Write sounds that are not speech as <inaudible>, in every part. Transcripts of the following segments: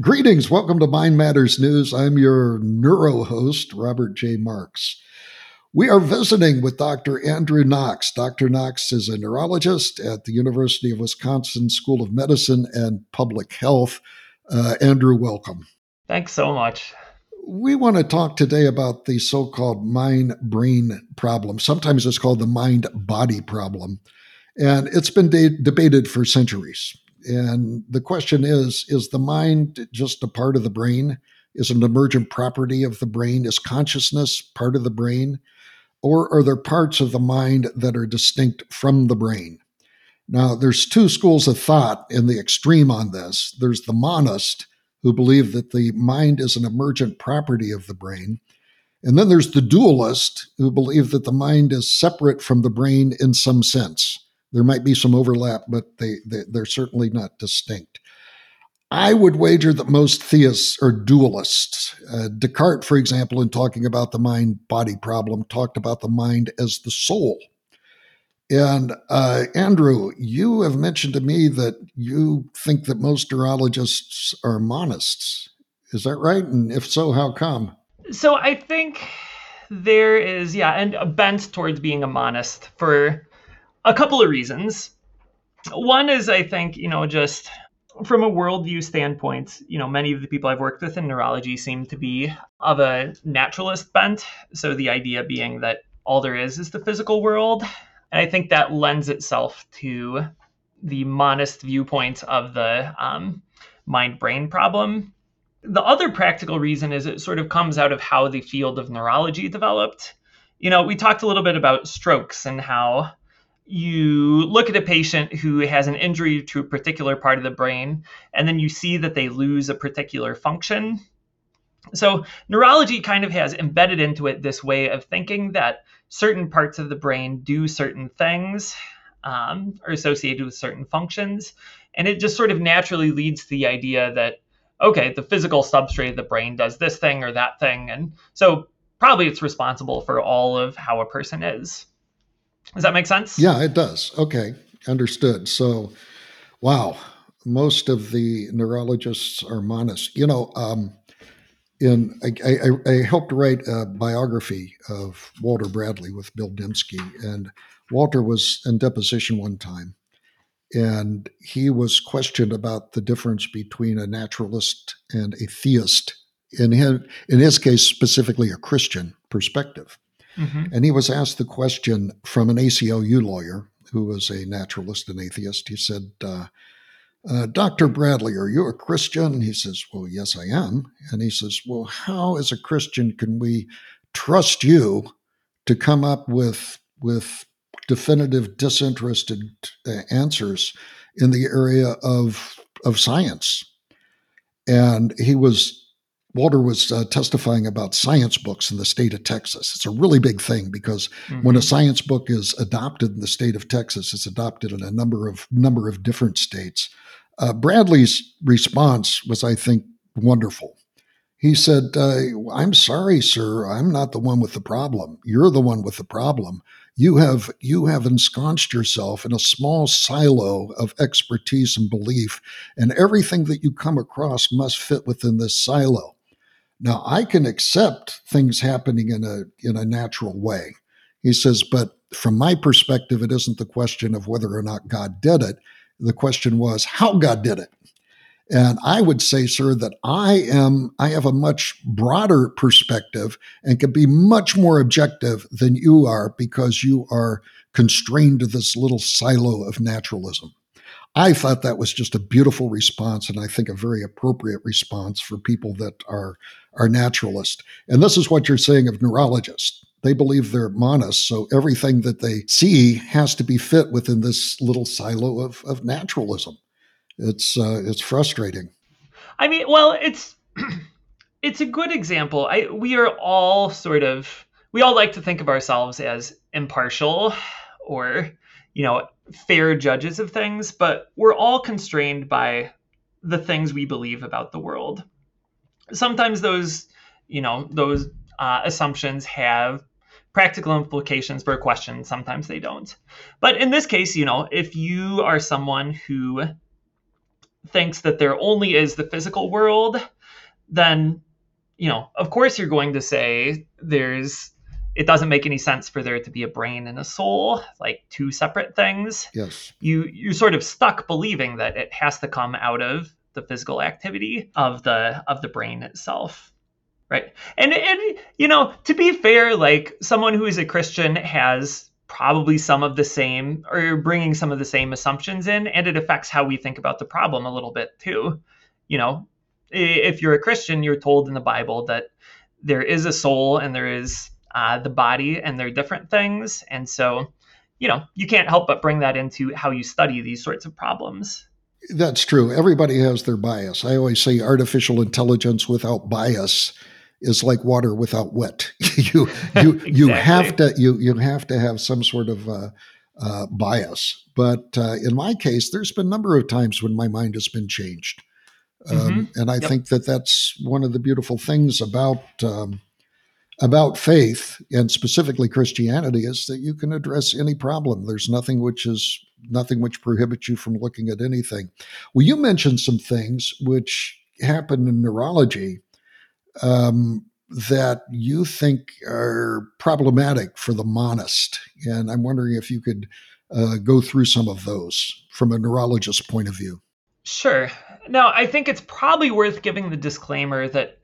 Greetings. Welcome to Mind Matters News. I'm your neuro host, Robert J. Marks. We are visiting with Dr. Andrew Knox. Dr. Knox is a neurologist at the University of Wisconsin School of Medicine and Public Health. Uh, Andrew, welcome. Thanks so much. We want to talk today about the so called mind brain problem. Sometimes it's called the mind body problem. And it's been de- debated for centuries. And the question is is the mind just a part of the brain? Is an emergent property of the brain? Is consciousness part of the brain? Or are there parts of the mind that are distinct from the brain? Now, there's two schools of thought in the extreme on this. There's the monist, who believe that the mind is an emergent property of the brain. And then there's the dualist, who believe that the mind is separate from the brain in some sense. There might be some overlap, but they, they they're certainly not distinct. I would wager that most theists are dualists. Uh, Descartes, for example, in talking about the mind body problem, talked about the mind as the soul. And uh, Andrew, you have mentioned to me that you think that most neurologists are monists. Is that right? And if so, how come? So I think there is, yeah, and a bent towards being a monist for a couple of reasons. One is, I think, you know, just from a worldview standpoint, you know, many of the people I've worked with in neurology seem to be of a naturalist bent. So the idea being that all there is is the physical world. And I think that lends itself to the monist viewpoint of the um, mind brain problem. The other practical reason is it sort of comes out of how the field of neurology developed. You know, we talked a little bit about strokes and how you look at a patient who has an injury to a particular part of the brain, and then you see that they lose a particular function. So, neurology kind of has embedded into it this way of thinking that certain parts of the brain do certain things, um, are associated with certain functions. And it just sort of naturally leads to the idea that, okay, the physical substrate of the brain does this thing or that thing. And so, probably it's responsible for all of how a person is. Does that make sense? Yeah, it does. Okay, understood. So, wow, most of the neurologists are monists. You know, um, in I, I, I, helped write a biography of Walter Bradley with Bill Dembski, and Walter was in deposition one time, and he was questioned about the difference between a naturalist and a theist. In his, in his case, specifically a Christian perspective. Mm-hmm. And he was asked the question from an ACLU lawyer who was a naturalist and atheist. He said, uh, uh, Dr. Bradley, are you a Christian? He says, Well, yes, I am. And he says, Well, how, as a Christian, can we trust you to come up with, with definitive, disinterested uh, answers in the area of, of science? And he was Walter was uh, testifying about science books in the state of Texas. It's a really big thing because mm-hmm. when a science book is adopted in the state of Texas, it's adopted in a number of number of different states. Uh, Bradley's response was, I think, wonderful. He said, uh, "I'm sorry, sir. I'm not the one with the problem. You're the one with the problem. You have you have ensconced yourself in a small silo of expertise and belief, and everything that you come across must fit within this silo." Now I can accept things happening in a in a natural way. He says, but from my perspective, it isn't the question of whether or not God did it. The question was how God did it. And I would say, sir, that I am, I have a much broader perspective and can be much more objective than you are because you are constrained to this little silo of naturalism. I thought that was just a beautiful response, and I think a very appropriate response for people that are are naturalists. And this is what you're saying of neurologists. They believe they're monists, so everything that they see has to be fit within this little silo of, of naturalism. It's uh, it's frustrating. I mean, well, it's <clears throat> it's a good example. I we are all sort of we all like to think of ourselves as impartial or you know fair judges of things, but we're all constrained by the things we believe about the world. Sometimes those, you know, those uh, assumptions have practical implications for a question. Sometimes they don't. But in this case, you know, if you are someone who thinks that there only is the physical world, then, you know, of course you're going to say there's, it doesn't make any sense for there to be a brain and a soul, like two separate things. Yes. You, you're sort of stuck believing that it has to come out of the physical activity of the, of the brain itself. Right. And, and, you know, to be fair, like someone who is a Christian has probably some of the same or bringing some of the same assumptions in and it affects how we think about the problem a little bit too you know if you're a christian you're told in the bible that there is a soul and there is uh, the body and they're different things and so you know you can't help but bring that into how you study these sorts of problems that's true everybody has their bias i always say artificial intelligence without bias is like water without wet. <laughs> you you <laughs> exactly. you have to you you have to have some sort of uh, uh, bias. But uh, in my case, there's been a number of times when my mind has been changed, um, mm-hmm. and I yep. think that that's one of the beautiful things about. Um, about faith and specifically Christianity is that you can address any problem. There's nothing which is nothing which prohibits you from looking at anything. Well, you mentioned some things which happen in neurology um, that you think are problematic for the monist. And I'm wondering if you could uh, go through some of those from a neurologist's point of view. Sure. Now, I think it's probably worth giving the disclaimer that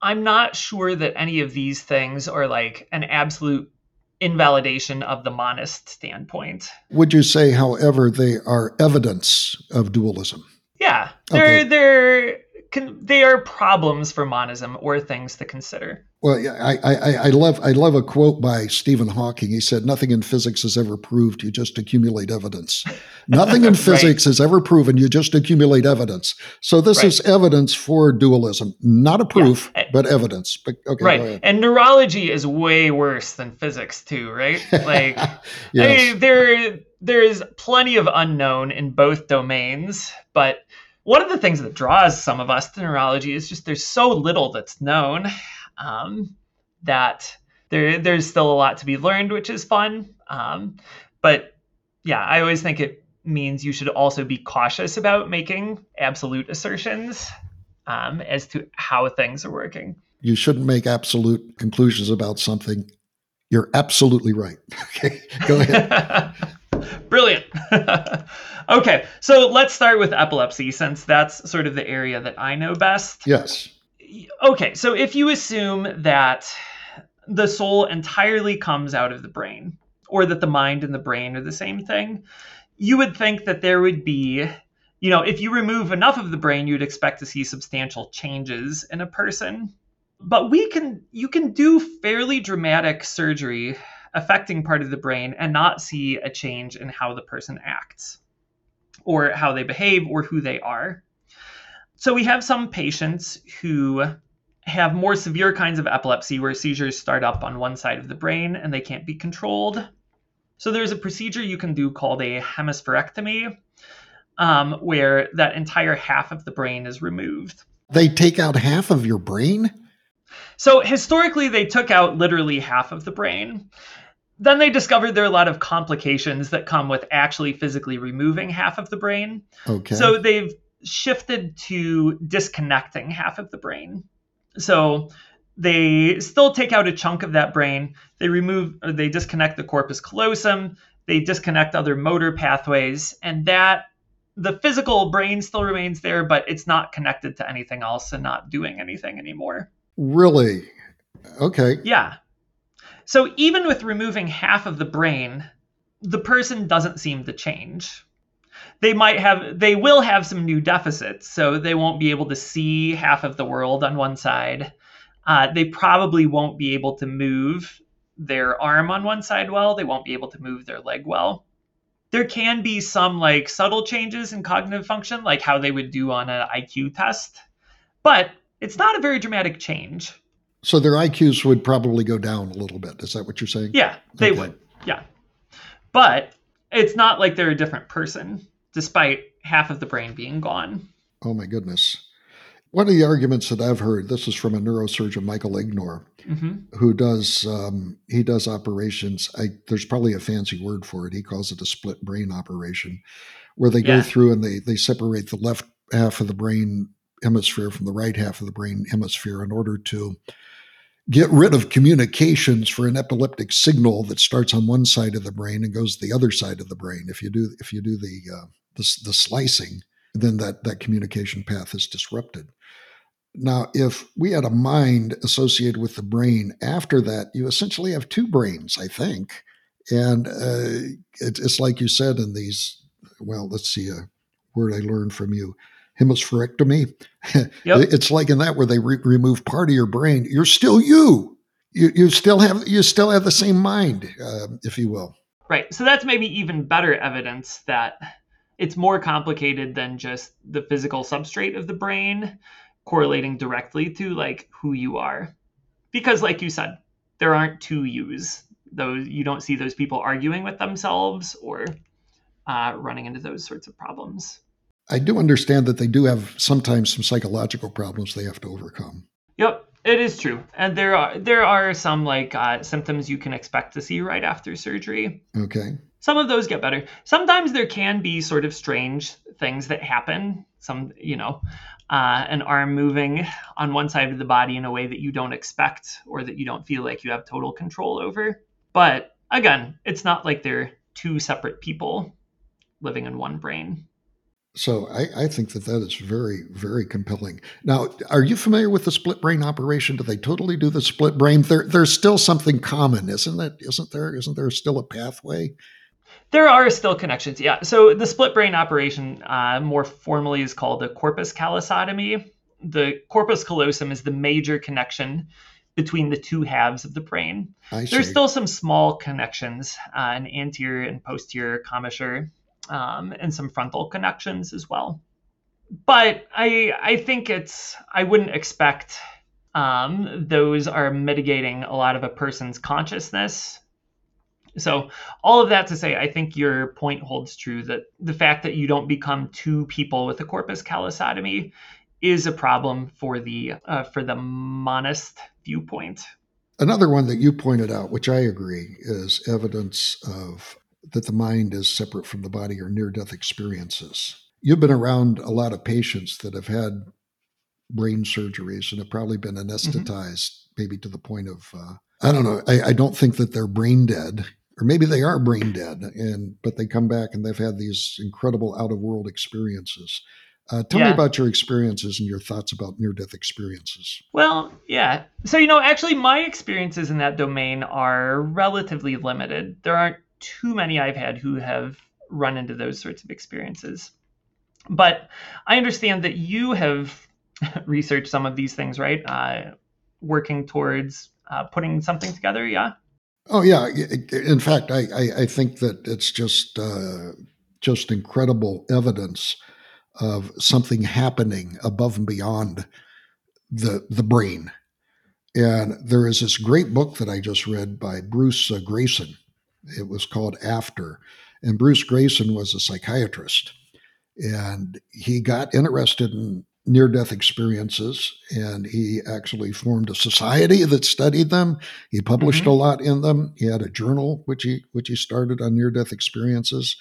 I'm not sure that any of these things are like an absolute invalidation of the monist standpoint. Would you say, however, they are evidence of dualism? Yeah, they're okay. they're can, they are problems for monism or things to consider. Well, I, I, I love I love a quote by Stephen Hawking. He said, "Nothing in physics is ever proved. You just accumulate evidence. <laughs> Nothing in physics is ever proven. You just accumulate evidence. So this right. is evidence for dualism, not a proof, yeah. but evidence. But okay, right. And neurology is way worse than physics too, right? Like, yes. <laughs> I mean, there there's plenty of unknown in both domains, but one of the things that draws some of us to neurology is just there's so little that's known um, that there there's still a lot to be learned, which is fun. Um, but yeah, I always think it means you should also be cautious about making absolute assertions um, as to how things are working. You shouldn't make absolute conclusions about something. You're absolutely right. <laughs> Okay, go ahead. <laughs> Brilliant. <laughs> okay, so let's start with epilepsy since that's sort of the area that I know best. Yes. Okay, so if you assume that the soul entirely comes out of the brain, or that the mind and the brain are the same thing, you would think that there would be, you know, if you remove enough of the brain, you'd expect to see substantial changes in a person. But we can, you can do fairly dramatic surgery affecting part of the brain and not see a change in how the person acts or how they behave or who they are. So we have some patients who have more severe kinds of epilepsy where seizures start up on one side of the brain and they can't be controlled. So there's a procedure you can do called a hemispherectomy, um, where that entire half of the brain is removed. They take out half of your brain? So historically, they took out literally half of the brain then they discovered there are a lot of complications that come with actually physically removing half of the brain. Okay. So they've shifted to disconnecting half of the brain. So they still take out a chunk of that brain. They remove, they disconnect the corpus callosum. They disconnect other motor pathways, and that the physical brain still remains there, but it's not connected to anything else and not doing anything anymore. Really? Okay. Yeah. So even with removing half of the brain, the person doesn't seem to change. They might have, they will have some new deficits, so they won't be able to see half of the world on one side. Uh, they probably won't be able to move their arm on one side well. They won't be able to move their leg well. There can be some like subtle changes in cognitive function, like how they would do on an IQ test, but it's not a very dramatic change. So their IQs would probably go down a little bit. Is that what you're saying? Yeah, they okay. would. Yeah. But it's not like they're a different person, despite half of the brain being gone. Oh, my goodness. One of the arguments that I've heard, this is from a neurosurgeon, Michael Egnor, mm-hmm. who does um, he does operations. I, there's probably a fancy word for it. He calls it a split brain operation, where they yeah. go through and they they separate the left half of the brain hemisphere from the right half of the brain hemisphere in order to get rid of communications for an epileptic signal that starts on one side of the brain and goes to the other side of the brain. If you do if you do the uh, the, the slicing, then that that communication path is disrupted. Now, if we had a mind associated with the brain after that, you essentially have two brains, I think. And uh, it, it's like you said in these, well, let's see a word I learned from you hemispherectomy. <laughs> Yep. it's like in that where they re- remove part of your brain. You're still you. You, you still have you still have the same mind, uh, if you will. Right. So that's maybe even better evidence that it's more complicated than just the physical substrate of the brain correlating directly to like who you are. Because like you said, there aren't two yous. Those you don't see those people arguing with themselves or uh, running into those sorts of problems. I do understand that they do have sometimes some psychological problems they have to overcome. Yep, it is true, and there are there are some like uh, symptoms you can expect to see right after surgery. Okay. Some of those get better. Sometimes there can be sort of strange things that happen. Some, you know, uh, an arm moving on one side of the body in a way that you don't expect or that you don't feel like you have total control over. But again, it's not like they're two separate people living in one brain. So I, I, think that that is very, very compelling. Now, are you familiar with the split brain operation? Do they totally do the split brain? There, there's still something common, isn't that? Isn't there? Isn't there still a pathway? There are still connections, yeah. So the split brain operation, uh, more formally, is called a corpus callosotomy. The corpus callosum is the major connection between the two halves of the brain. There's still some small connections, uh, an anterior and posterior commissure um, and some frontal connections as well. But I I think it's I wouldn't expect um, those are mitigating a lot of a person's consciousness. So all of that to say, I think your point holds true that the fact that you don't become two people with a corpus callosotomy is a problem for the uh, for the monist viewpoint. Another one that you pointed out, which I agree, is evidence of that the mind is separate from the body or near death experiences. You've been around a lot of patients that have had brain surgeries and have probably been mm-hmm. anesthetized, mm-hmm. maybe to the point of, uh, I don't know, I, I don't think that they're brain dead or maybe they are brain dead and but they come back and they've had these incredible out of world experiences uh, tell yeah. me about your experiences and your thoughts about near death experiences. Well, yeah. So, you know, actually, my experiences in that domain are relatively limited. There aren't too many I've had who have run into those sorts of experiences. But I understand that you have <laughs> researched some of these things, right? Uh, working towards uh, putting something together, yeah. Oh yeah. In fact, I I, I think that it's just uh, just incredible evidence of something happening above and beyond the the brain. And there is this great book that I just read by Bruce uh, Greyson it was called After. And Bruce Greyson was a psychiatrist. And he got interested in near death experiences and he actually formed a society that studied them he published mm-hmm. a lot in them he had a journal which he which he started on near death experiences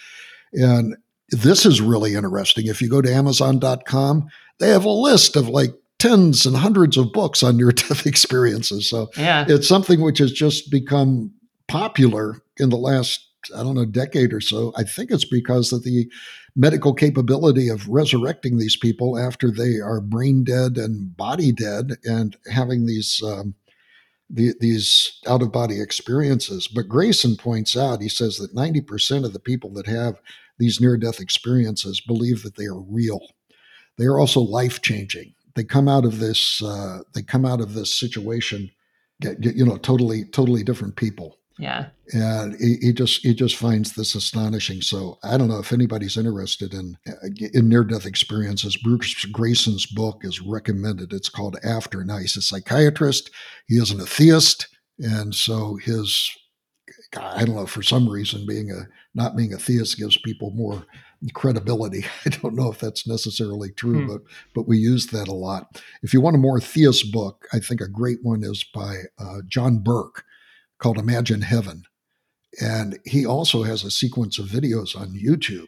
and this is really interesting if you go to amazon.com they have a list of like tens and hundreds of books on <laughs> near death experiences so yeah. it's something which has just become popular in the last I don't know decade or so. I think it's because of the medical capability of resurrecting these people after they are brain dead and body dead, and having these um, the, these out of body experiences. But Greyson points out he says that ninety percent of the people that have these near death experiences believe that they are real. They are also life changing. They come out of this. Uh, they come out of this situation, get, get, you know, totally totally different people. Yeah. And he, he, just he just finds this astonishing. So I don't know if anybody's interested in in near death experiences. Bruce Greyson's book is recommended. It's called After. Now he's a psychiatrist. He is an atheist, and so his I don't know for some reason being a not being a theist gives people more credibility. <laughs> I don't know if that's necessarily true, hmm. but but we use that a lot. If you want a more theist book, I think a great one is by uh, John Burke called Imagine Heaven. And he also has a sequence of videos on YouTube.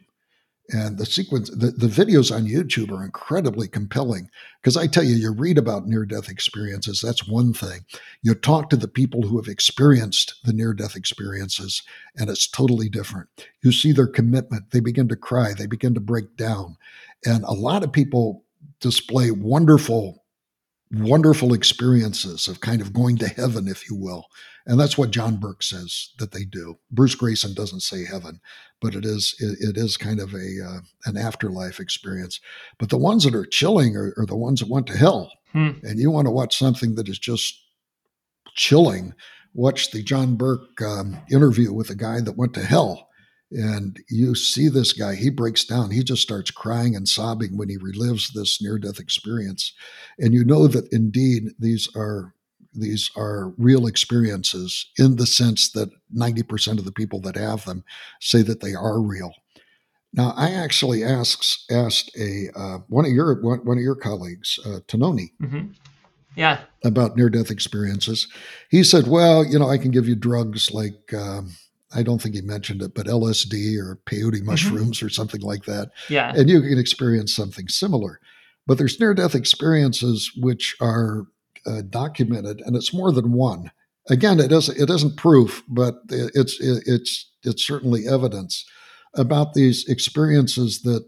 And the sequence, the, the videos on YouTube are incredibly compelling because I tell you, you read about near death experiences, that's one thing. You talk to the people who have experienced the near death experiences, and it's totally different. You see their commitment, they begin to cry, they begin to break down. And a lot of people display wonderful wonderful experiences of kind of going to heaven, if you will. And that's what John Burke says that they do. Bruce Greyson doesn't say heaven, but it is it, it is kind of a uh, an afterlife experience. But the ones that are chilling are, are the ones that went to hell. Hmm. And you want to watch something that is just chilling. Watch the John Burke um, interview with a guy that went to hell and you see this guy, he breaks down. He just starts crying and sobbing when he relives this near death experience. And you know that indeed these are these are real experiences in the sense that 90% of the people that have them say that they are real. Now, I actually asked asked a uh, one of your one, one, of your colleagues, uh, Tononi, mm-hmm. yeah, about near death experiences. He said, "Well, you know, I can give you drugs like um, I don't think he mentioned it, but LSD or peyote mm-hmm. mushrooms mm-hmm. or something like that. Yeah. And you can experience something similar. But there's near death experiences which are uh, documented, and it's more than one. Again, it isn't, it isn't proof, but it's, it's, it's certainly evidence about these experiences that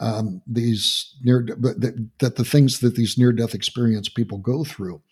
um, these near that, that the things that these near death experience people go through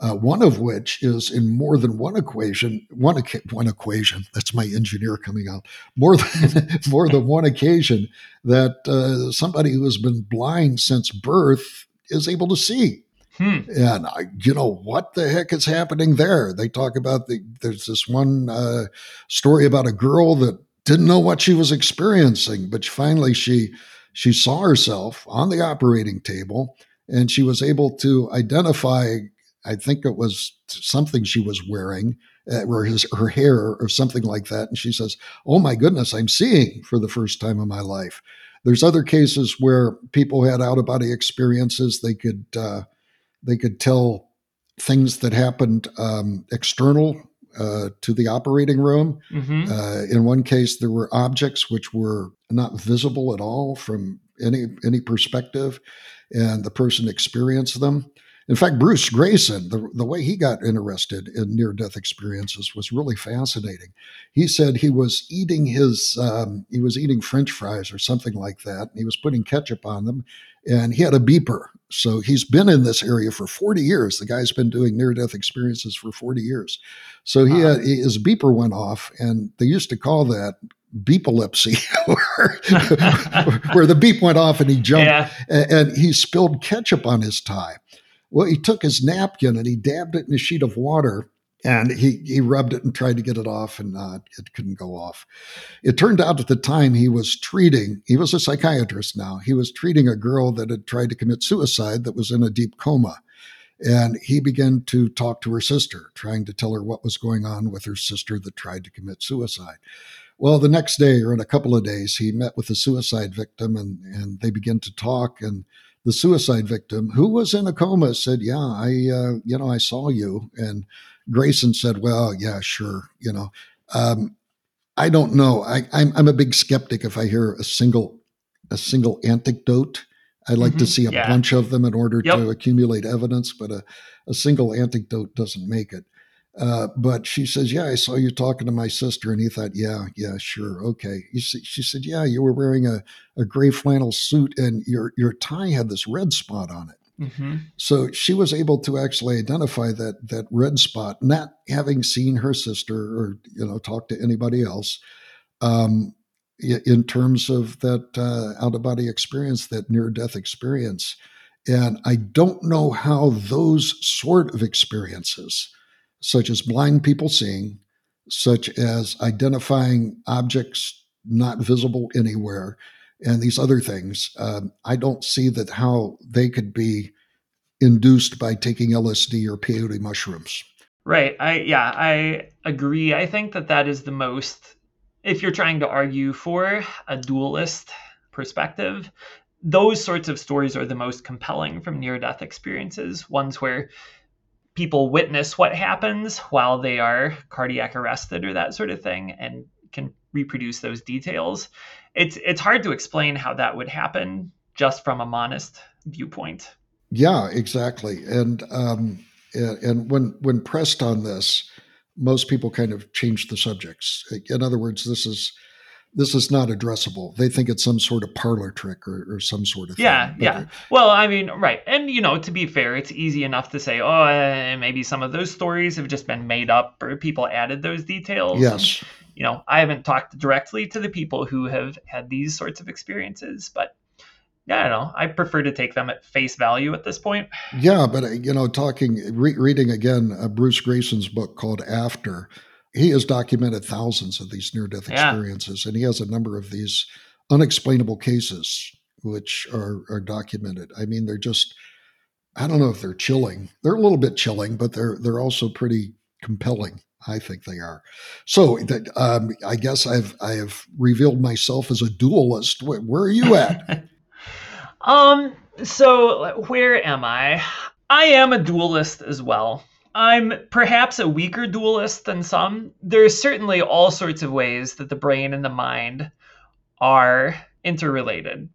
uh, one of which is in more than one equation, one, one equation, that's my engineer coming out, more than, <laughs> more than one occasion that uh, somebody who has been blind since birth is able to see. Hmm. And I, you know what the heck is happening there? They talk about the. There's this one uh, story about a girl that didn't know what she was experiencing, but finally she she saw herself on the operating table, and she was able to identify I think it was something she was wearing, uh, or his her hair, or something like that. And she says, "Oh my goodness, I'm seeing for the first time in my life." There's other cases where people had out of body experiences. They could uh, they could tell things that happened um, external uh, to the operating room. Mm-hmm. Uh, in one case, there were objects which were not visible at all from any any perspective, and the person experienced them. In fact, Bruce Greyson, the, the way he got interested in near death experiences was really fascinating. He said he was eating his, um, he was eating French fries or something like that. And he was putting ketchup on them and he had a beeper. So he's been in this area for 40 years. The guy's been doing near death experiences for 40 years. So he had, his beeper went off and they used to call that beepilepsy, <laughs> where, <laughs> where, the beep went off and he jumped yeah. and, and, he spilled ketchup on his tie. Well, he took his napkin and he dabbed it in a sheet of water and he, he rubbed it and tried to get it off and uh, it couldn't go off. It turned out at the time he was treating, he was a psychiatrist now, he was treating a girl that had tried to commit suicide that was in a deep coma. And he began to talk to her sister, trying to tell her what was going on with her sister that tried to commit suicide. Well, the next day or in a couple of days, he met with the suicide victim and, and they began to talk. And the suicide victim who was in a coma said, "Yeah, I, uh, you know, I saw you." And Greyson said, "Well, yeah, sure, you know." Um, I don't know. I, I'm, I'm a big skeptic if I hear a single a single anecdote. I like mm-hmm. to see a yeah. bunch of them in order yep. to accumulate evidence, but a, a single anecdote doesn't make it. Uh, but she says, "Yeah, I saw you talking to my sister," and he thought, "Yeah, yeah, sure, okay." See, she said, "Yeah, you were wearing a, a gray flannel suit, and your your tie had this red spot on it." Mm-hmm. So she was able to actually identify that that red spot, not having seen her sister or you know talk to anybody else. Um, in terms of that uh, out of body experience, that near death experience, and I don't know how those sort of experiences such as blind people seeing, such as identifying objects not visible anywhere, and these other things. Um, I don't see that how they could be induced by taking LSD or peyote mushrooms. Right. I yeah, I agree. I think that that is the most if you're trying to argue for a dualist perspective, those sorts of stories are the most compelling from near death experiences, ones where people witness what happens while they are cardiac arrested or that sort of thing and can reproduce those details. it's it's hard to explain how that would happen just from a monist viewpoint. Yeah, exactly. And um, and when when pressed on this, most people kind of change the subjects. In other words, this is this is not addressable. They think it's some sort of parlor trick or, or some sort of yeah, thing. yeah. Well, I mean, right, and you know, to be fair, it's easy enough to say, oh, uh, maybe some of those stories have just been made up or people added those details. Yes. And, you know, I haven't talked directly to the people who have had these sorts of experiences, but yeah, I don't know. I prefer to take them at face value at this point. Yeah, but uh, you know, talking, re- reading again uh, Bruce Greyson's book called After, he has documented thousands of these near-death Yeah. experiences, and he has a number of these unexplainable cases which are are documented. I mean, they're just, I don't know if they're chilling. They're a little bit chilling, but they're they're also pretty compelling. I think they are. So that, um, I guess I've I have revealed myself as a dualist. Where, where are you at? <laughs> Um, so where am I? I am a dualist as well. I'm perhaps a weaker dualist than some. There's certainly all sorts of ways that the brain and the mind are interrelated.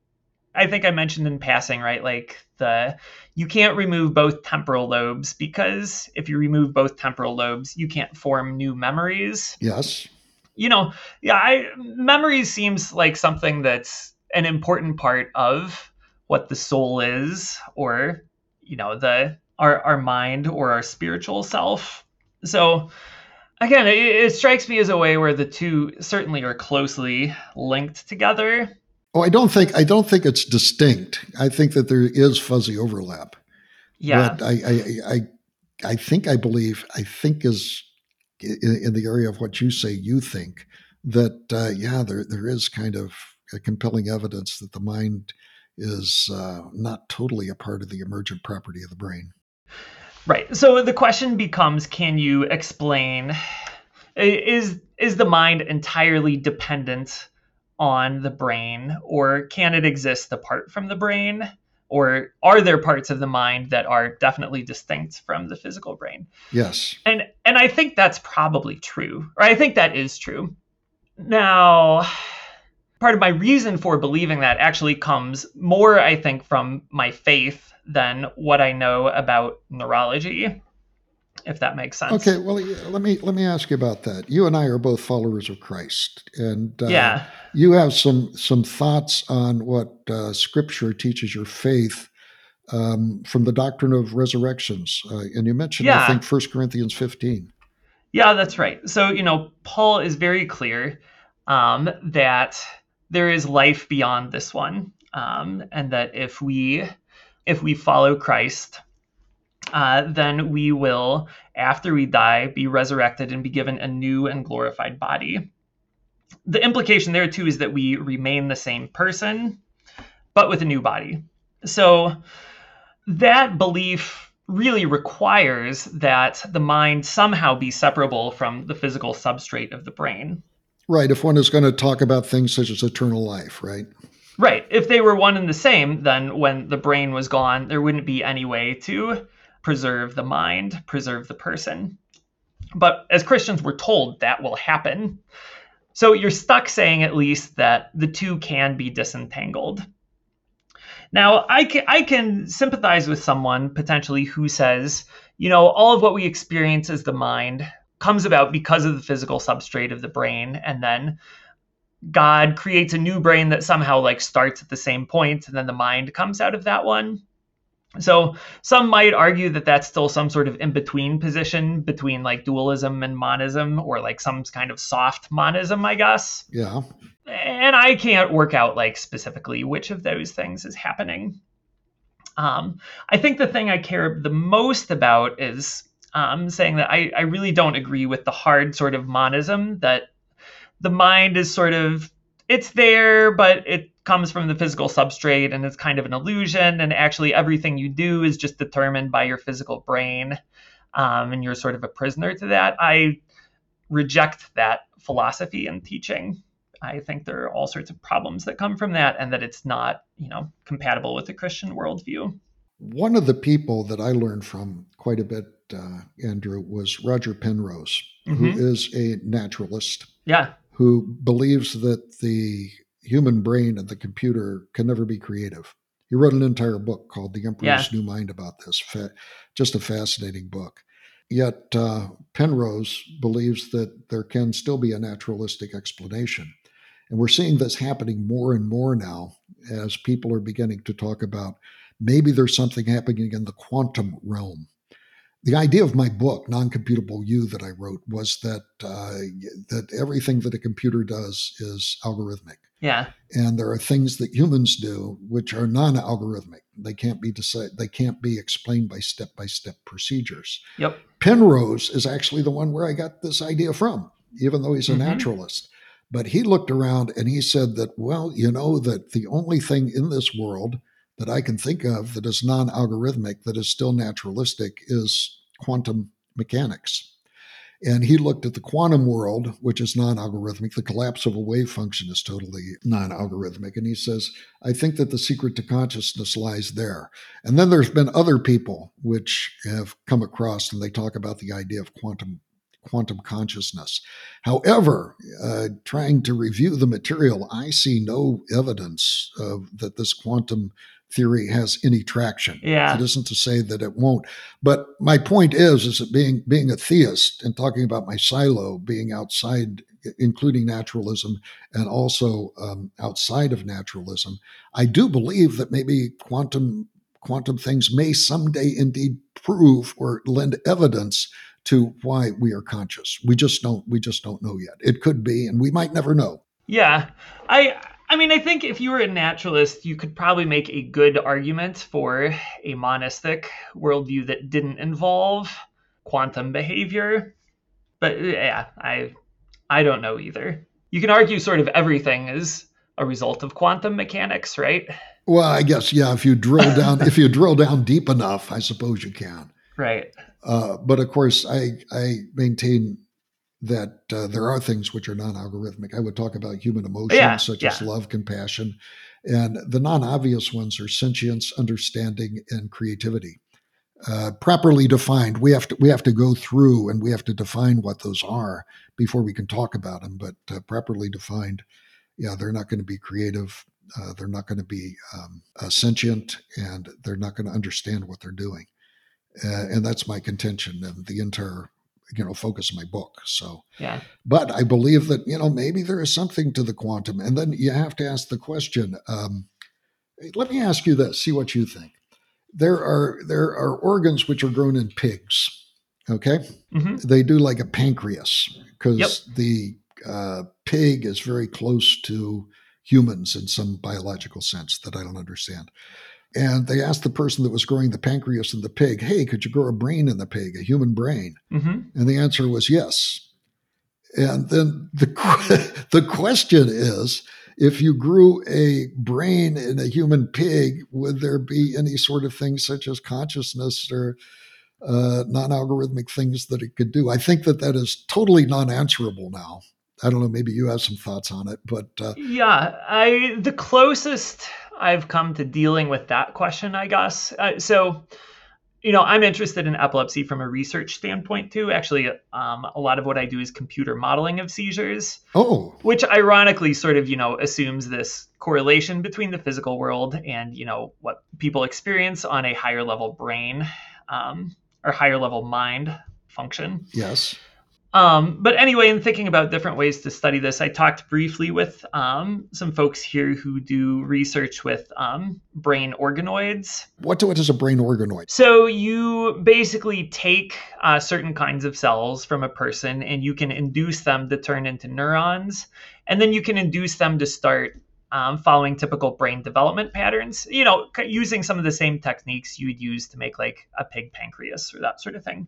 I think I mentioned in passing, right? Like the you can't remove both temporal lobes because if you remove both temporal lobes, you can't form new memories yes. you know, yeah, I memory seems like something that's an important part of what the soul is, or you know, the our our mind or our spiritual self. So again, it, it strikes me as a way where the two certainly are closely linked together. Oh, I don't think I don't think it's distinct. I think that there is fuzzy overlap. Yeah, But I I, I I think I believe I think is in, in the area of what you say you think that uh, yeah there there is kind of a compelling evidence that the mind is uh, not totally a part of the emergent property of the brain. Right. So the question becomes can you explain is is the mind entirely dependent on the brain or can it exist apart from the brain or are there parts of the mind that are definitely distinct from the physical brain? Yes. And and I think that's probably true. Or I think that is true. Now, part of my reason for believing that actually comes more I think from my faith than what I know about neurology, if that makes sense. Okay. Well, let me let me ask you about that. You and I are both followers of Christ, and uh, yeah. you have some some thoughts on what uh, Scripture teaches your faith um, from the doctrine of resurrections, uh, and you mentioned I think First Corinthians fifteen. Yeah, that's right. So, you know, Paul is very clear um, that there is life beyond this one, um, and that if we if we follow Christ, uh, then we will, after we die, be resurrected and be given a new and glorified body. The implication there too is that we remain the same person, but with a new body. So that belief really requires that the mind somehow be separable from the physical substrate of the brain. Right. If one is going to talk about things such as eternal life, right? Right. If they were one and the same, then when the brain was gone, there wouldn't be any way to preserve the mind, preserve the person. But as Christians, we're told that will happen. So you're stuck saying at least that the two can be disentangled. Now, I can, I can sympathize with someone potentially who says, you know, all of what we experience as the mind comes about because of the physical substrate of the brain, and then God creates a new brain that somehow like starts at the same point, and then the mind comes out of that one. So some might argue that that's still some sort of in between position between like dualism and monism, or like some kind of soft monism, I guess. Yeah. And I can't work out like specifically which of those things is happening. Um, I think the thing I care the most about is um, saying that I, I really don't agree with the hard sort of monism that the mind is sort of it's there, but it comes from the physical substrate and it's kind of an illusion. And actually, everything you do is just determined by your physical brain, um, and you're sort of a prisoner to that. I reject that philosophy and teaching. I think there are all sorts of problems that come from that, and that it's not, you know, compatible with the Christian worldview. One of the people that I learned from quite a bit, uh, Andrew, was Roger Penrose, who Mhm. is a naturalist Yeah, who believes that the human brain and the computer can never be creative. He wrote an entire book called The Emperor's yeah. New Mind about this. Fa- just a fascinating book. Yet uh, Penrose believes that there can still be a naturalistic explanation. And we're seeing this happening more and more now as people are beginning to talk about maybe there's something happening in the quantum realm the idea of my book, Non-Computable You, that I wrote, was that uh, that everything that a computer does is algorithmic. Yeah. And there are things that humans do which are non-algorithmic. They can't be decided. They can't be explained by step-by-step procedures. Yep. Penrose is actually the one where I got this idea from, even though he's a mm-hmm. naturalist. But he looked around and he said that, well, you know, that the only thing in this world that I can think of that is non algorithmic, that is still naturalistic, is quantum mechanics. And he looked at the quantum world, which is non algorithmic. The collapse of a wave function is totally non algorithmic. And he says, I think that the secret to consciousness lies there. And then there's been other people which have come across and they talk about the idea of quantum quantum consciousness. However, uh, trying to review the material, I see no evidence of that this quantum theory has any traction. Yeah. It isn't to say that it won't. But my point is, is that being being a theist and talking about my silo being outside, including naturalism and also um, outside of naturalism, I do believe that maybe quantum quantum things may someday indeed prove or lend evidence to why we are conscious. We just don't we just don't know yet. It could be, and we might never know. Yeah. I I mean, I think if you were a naturalist, you could probably make a good argument for a monistic worldview that didn't involve quantum behavior. But yeah, I I don't know either. You can argue sort of everything is a result of quantum mechanics, right? Well, I guess yeah. If you drill <laughs> down, if you drill down deep enough, I suppose you can. Right. Uh, but of course, I I maintain that uh, there are things which are non-algorithmic. I would talk about human emotions yeah, such yeah. as love, compassion, and the non-obvious ones are sentience, understanding, and creativity. Uh, properly defined, we have to we have to go through and we have to define what those are before we can talk about them. But uh, properly defined, yeah, they're not going to be creative. Uh, they're not going to be um, uh, sentient, and they're not going to understand what they're doing. Uh, and that's my contention and the entire you know focus of my book so. Yeah. But i believe that you know maybe there is something to the quantum and then you have to ask the question um, let me ask you this see what you think. There are there are organs which are grown in pigs okay? Mm-hmm. they do like a pancreas because yep. the uh, pig is very close to humans in some biological sense that i don't understand and they asked the person that was growing the pancreas in the pig, hey, could you grow a brain in the pig, a human brain? Mm-hmm. And the answer was yes. And then the, <laughs> the question is if you grew a brain in a human pig, would there be any sort of things such as consciousness or uh, non algorithmic things that it could do? I think that that is totally non answerable now. I don't know. Maybe you have some thoughts on it, but uh, yeah, I the closest I've come to dealing with that question, I guess. Uh, so, you know, I'm interested in epilepsy from a research standpoint too. Actually, um, a lot of what I do is computer modeling of seizures. Oh, which ironically sort of you know assumes this correlation between the physical world and you know what people experience on a higher level brain um, or higher level mind function. Yes. Um, but anyway, in thinking about different ways to study this, I talked briefly with um, some folks here who do research with um, brain organoids. What, what is a brain organoid? So you basically take uh, certain kinds of cells from a person and you can induce them to turn into neurons, and then you can induce them to start um, following typical brain development patterns, you know, using some of the same techniques you would use to make like a pig pancreas or that sort of thing.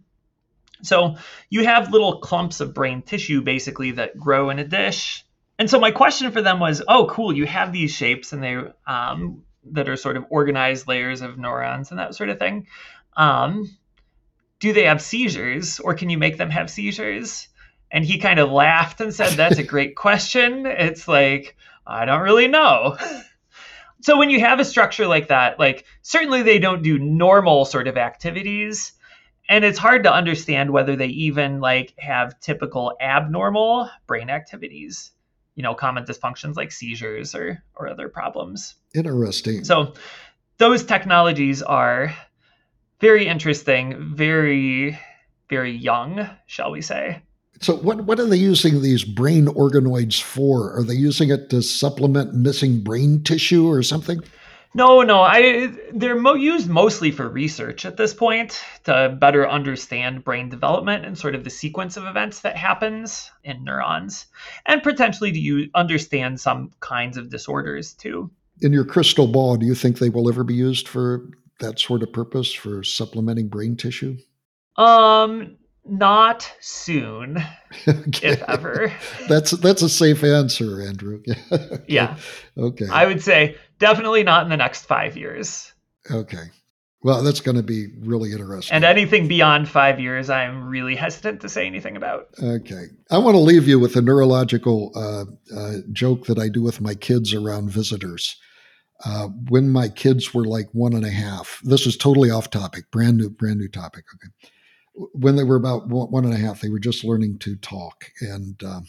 So you have little clumps of brain tissue basically that grow in a dish. And so my question for them was, oh, cool, you have these shapes and they um, that are sort of organized layers of neurons and that sort of thing. Um, do they have seizures or can you make them have seizures? And he kind of laughed and said, that's a great question. It's like, I don't really know. <laughs> so when you have a structure like that, like certainly they don't do normal sort of activities and it's hard to understand whether they even like have typical abnormal brain activities you know, common dysfunctions like seizures or or other problems. Interesting. So those technologies are very interesting, very very young, shall we say. So what what are they using these brain organoids for? Are they using it to supplement missing brain tissue or something? No, no. I they're mo- used mostly for research at this point to better understand brain development and sort of the sequence of events that happens in neurons, and potentially to use, understand some kinds of disorders too. In your crystal ball, do you think they will ever be used for that sort of purpose for supplementing brain tissue? Um, not soon, <laughs> okay. if ever. That's that's a safe answer, Andrew. <laughs> okay. Yeah. Okay. I would say definitely not in the next five years. Okay. Well, that's going to be really interesting. And anything beyond five years, I'm really hesitant to say anything about. Okay. I want to leave you with a neurological uh, uh, joke that I do with my kids around visitors. Uh, when my kids were like one and a half, this is totally off topic, brand new, brand new topic. Okay when they were about one and a half, they were just learning to talk. And um,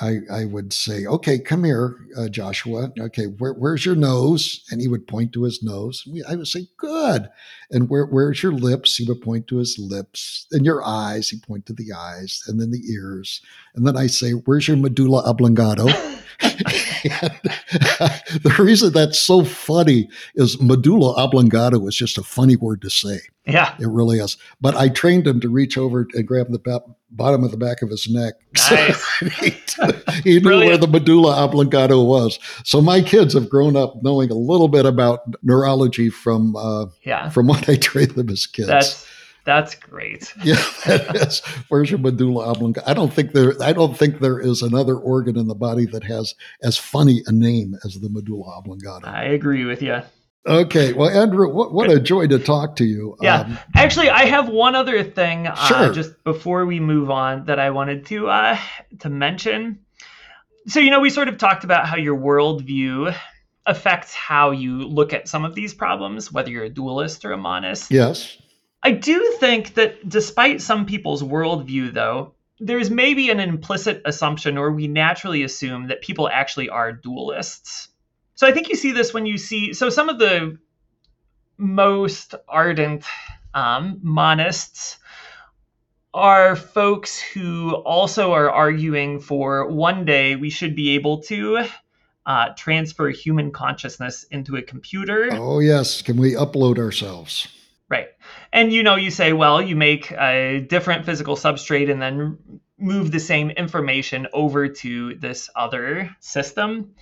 I, I would say, okay, come here, uh, Joshua. Okay, where, where's your nose? And he would point to his nose. I would say, good. And where, where's your lips? He would point to his lips. And your eyes, he'd point to the eyes. And then the ears. And then I say, where's your medulla oblongata? <laughs> the reason that's so funny is medulla oblongata is just a funny word to say. Yeah. It really is. But I trained him to reach over and grab the bottom of the back of his neck. <laughs> Nice. So <laughs> he, he knew where the medulla oblongata was. So my kids have grown up knowing a little bit about neurology from uh, yeah. from what I trained them as kids. That's that's great. <laughs> yeah, that is. Where's your medulla oblongata? I don't think there. I don't think there is another organ in the body that has as funny a name as the medulla oblongata. I agree with you. Okay, well, Andrew, what, what a joy to talk to you. Yeah, um, actually, I have one other thing uh, sure. just before we move on that I wanted to uh, to mention. So, you know, we sort of talked about how your worldview affects how you look at some of these problems, whether you're a dualist or a monist. Yes. I do think that despite some people's worldview, though, there's maybe an implicit assumption, or we naturally assume that people actually are dualists. So I think you see this when you see so some of the most ardent um, monists are folks who also are arguing for one day we should be able to uh, transfer human consciousness into a computer. Oh yes, can we upload ourselves? Right. And you know, you say, well, you make a different physical substrate and then move the same information over to this other system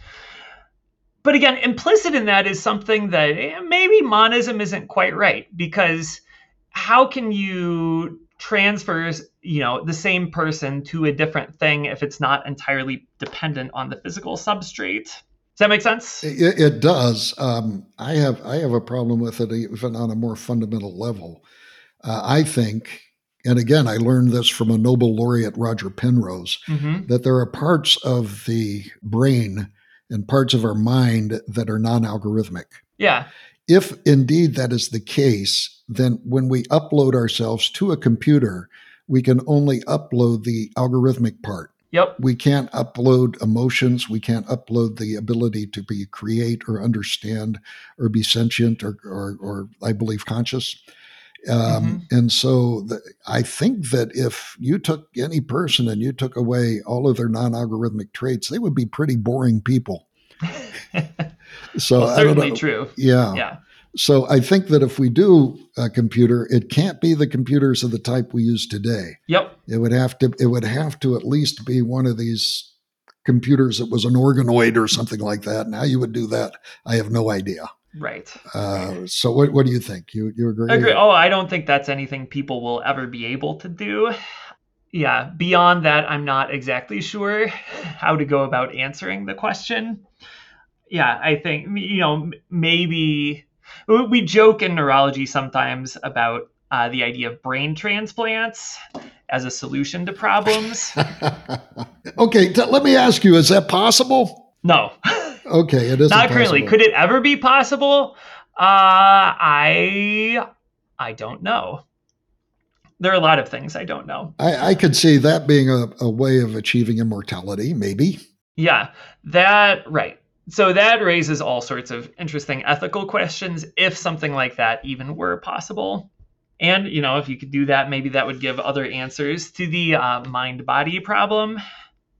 but again, implicit in that is something that eh, maybe monism isn't quite right because how can you transfer, you know, the same person to a different thing if it's not entirely dependent on the physical substrate? Does that make sense? It, it does. Um, I have I have a problem with it even on a more fundamental level. Uh, I think, and again, I learned this from a Nobel laureate, Roger Penrose, mm-hmm. that there are parts of the brain and parts of our mind that are non algorithmic. Yeah. If indeed that is the case, then when we upload ourselves to a computer, we can only upload the algorithmic part. Yep. We can't upload emotions. We can't upload the ability to be create or understand or be sentient or, or, or I believe, conscious. Um, mm-hmm. And so the, I think that if you took any person and you took away all of their non algorithmic traits, they would be pretty boring people. <laughs> so well, certainly true. Yeah. Yeah. So I think that if we do a computer, it can't be the computers of the type we use today. Yep. It would have to. It would have to at least be one of these computers that was an organoid or something like that. Now you would do that. I have no idea. Right. Uh, so what, what do you think? You you agree? agree? Oh, I don't think that's anything people will ever be able to do. Yeah, beyond that, I'm not exactly sure how to go about answering the question. Yeah, I think you know maybe we joke in neurology sometimes about uh, the idea of brain transplants as a solution to problems. <laughs> okay, t- let me ask you: Is that possible? No. <laughs> Okay, it is not currently. Could it ever be possible? Uh, I I don't know. There are a lot of things I don't know. I, I could see that being a, a way of achieving immortality, maybe. Yeah, that, right. So that raises all sorts of interesting ethical questions if something like that even were possible. And, you know, if you could do that, maybe that would give other answers to the uh, mind body problem.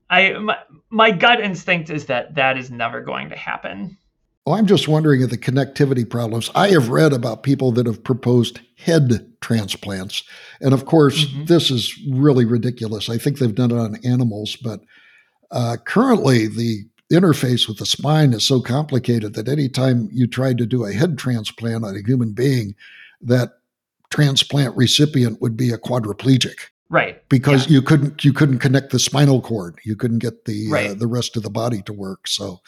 I my, my gut instinct is that that is never going to happen. Oh, I'm just wondering at the connectivity problems. I have read about people that have proposed head transplants. And of course, mm-hmm. this is really ridiculous. I think they've done it on animals, but uh, currently the interface with the spine is so complicated that anytime you tried to do a head transplant on a human being, that transplant recipient would be a quadriplegic. Right. Because yeah. you couldn't you couldn't connect the spinal cord. You couldn't get the uh, right. uh, the rest of the body to work. So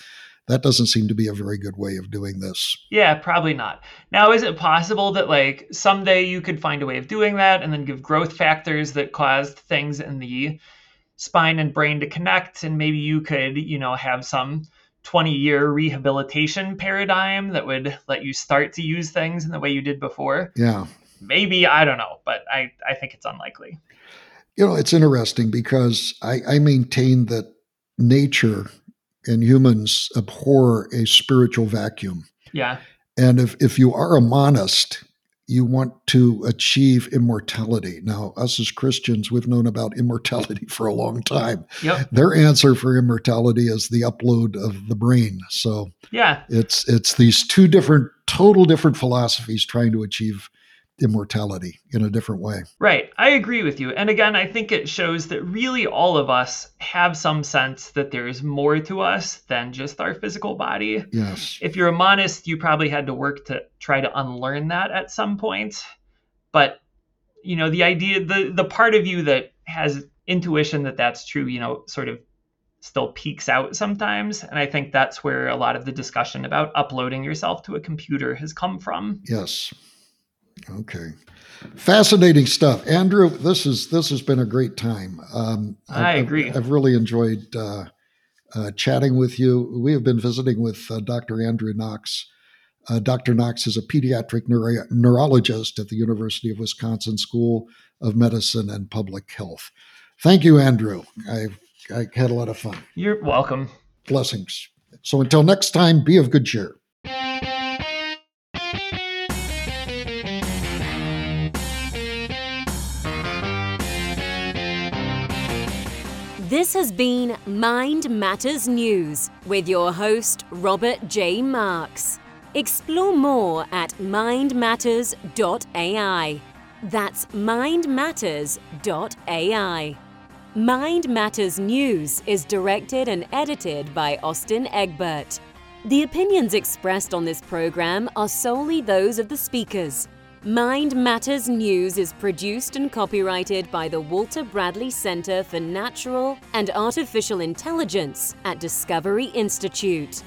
that doesn't seem to be a very good way of doing this. Yeah probably not. Now is it possible that like someday you could find a way of doing that and then give growth factors that caused things in the spine and brain to connect and maybe you could you know have some 20 year rehabilitation paradigm that would let you start to use things in the way you did before yeah maybe I don't know, but I I think it's unlikely. You know, it's interesting because I, I maintain that nature and humans abhor a spiritual vacuum. Yeah. And if if you are a monist, you want to achieve immortality. Now, us as Christians, we've known about immortality for a long time. Yep. Their answer for immortality is the upload of the brain. So yeah, it's it's these two different, total different philosophies trying to achieve immortality in a different way. Right. I agree with you. And again, I think it shows that really all of us have some sense that there is more to us than just our physical body. Yes. If you're a monist, you probably had to work to try to unlearn that at some point. But you know, the idea the the part of you that has intuition that that's true, you know, sort of still peeks out sometimes and i think that's where a lot of the discussion about uploading yourself to a computer has come from yes Okay, fascinating stuff, Andrew. This is this has been a great time. Um, I I've, agree. I've, really enjoyed uh, uh, chatting with you. We have been visiting with uh, Dr. Andrew Knox. Uh, Dr. Knox is a pediatric neuro- neurologist at the University of Wisconsin School of Medicine and Public Health. Thank you, Andrew. I, I had a lot of fun. You're welcome. Blessings. So until next time, be of good cheer. This has been Mind Matters News with your host, Robert J. Marks. Explore more at mindmatters.ai. That's mindmatters.ai. Mind Matters News is directed and edited by Austin Egbert. The opinions expressed on this program are solely those of the speakers Mind Matters News is produced and copyrighted by the Walter Bradley Center for Natural and Artificial Intelligence at Discovery Institute.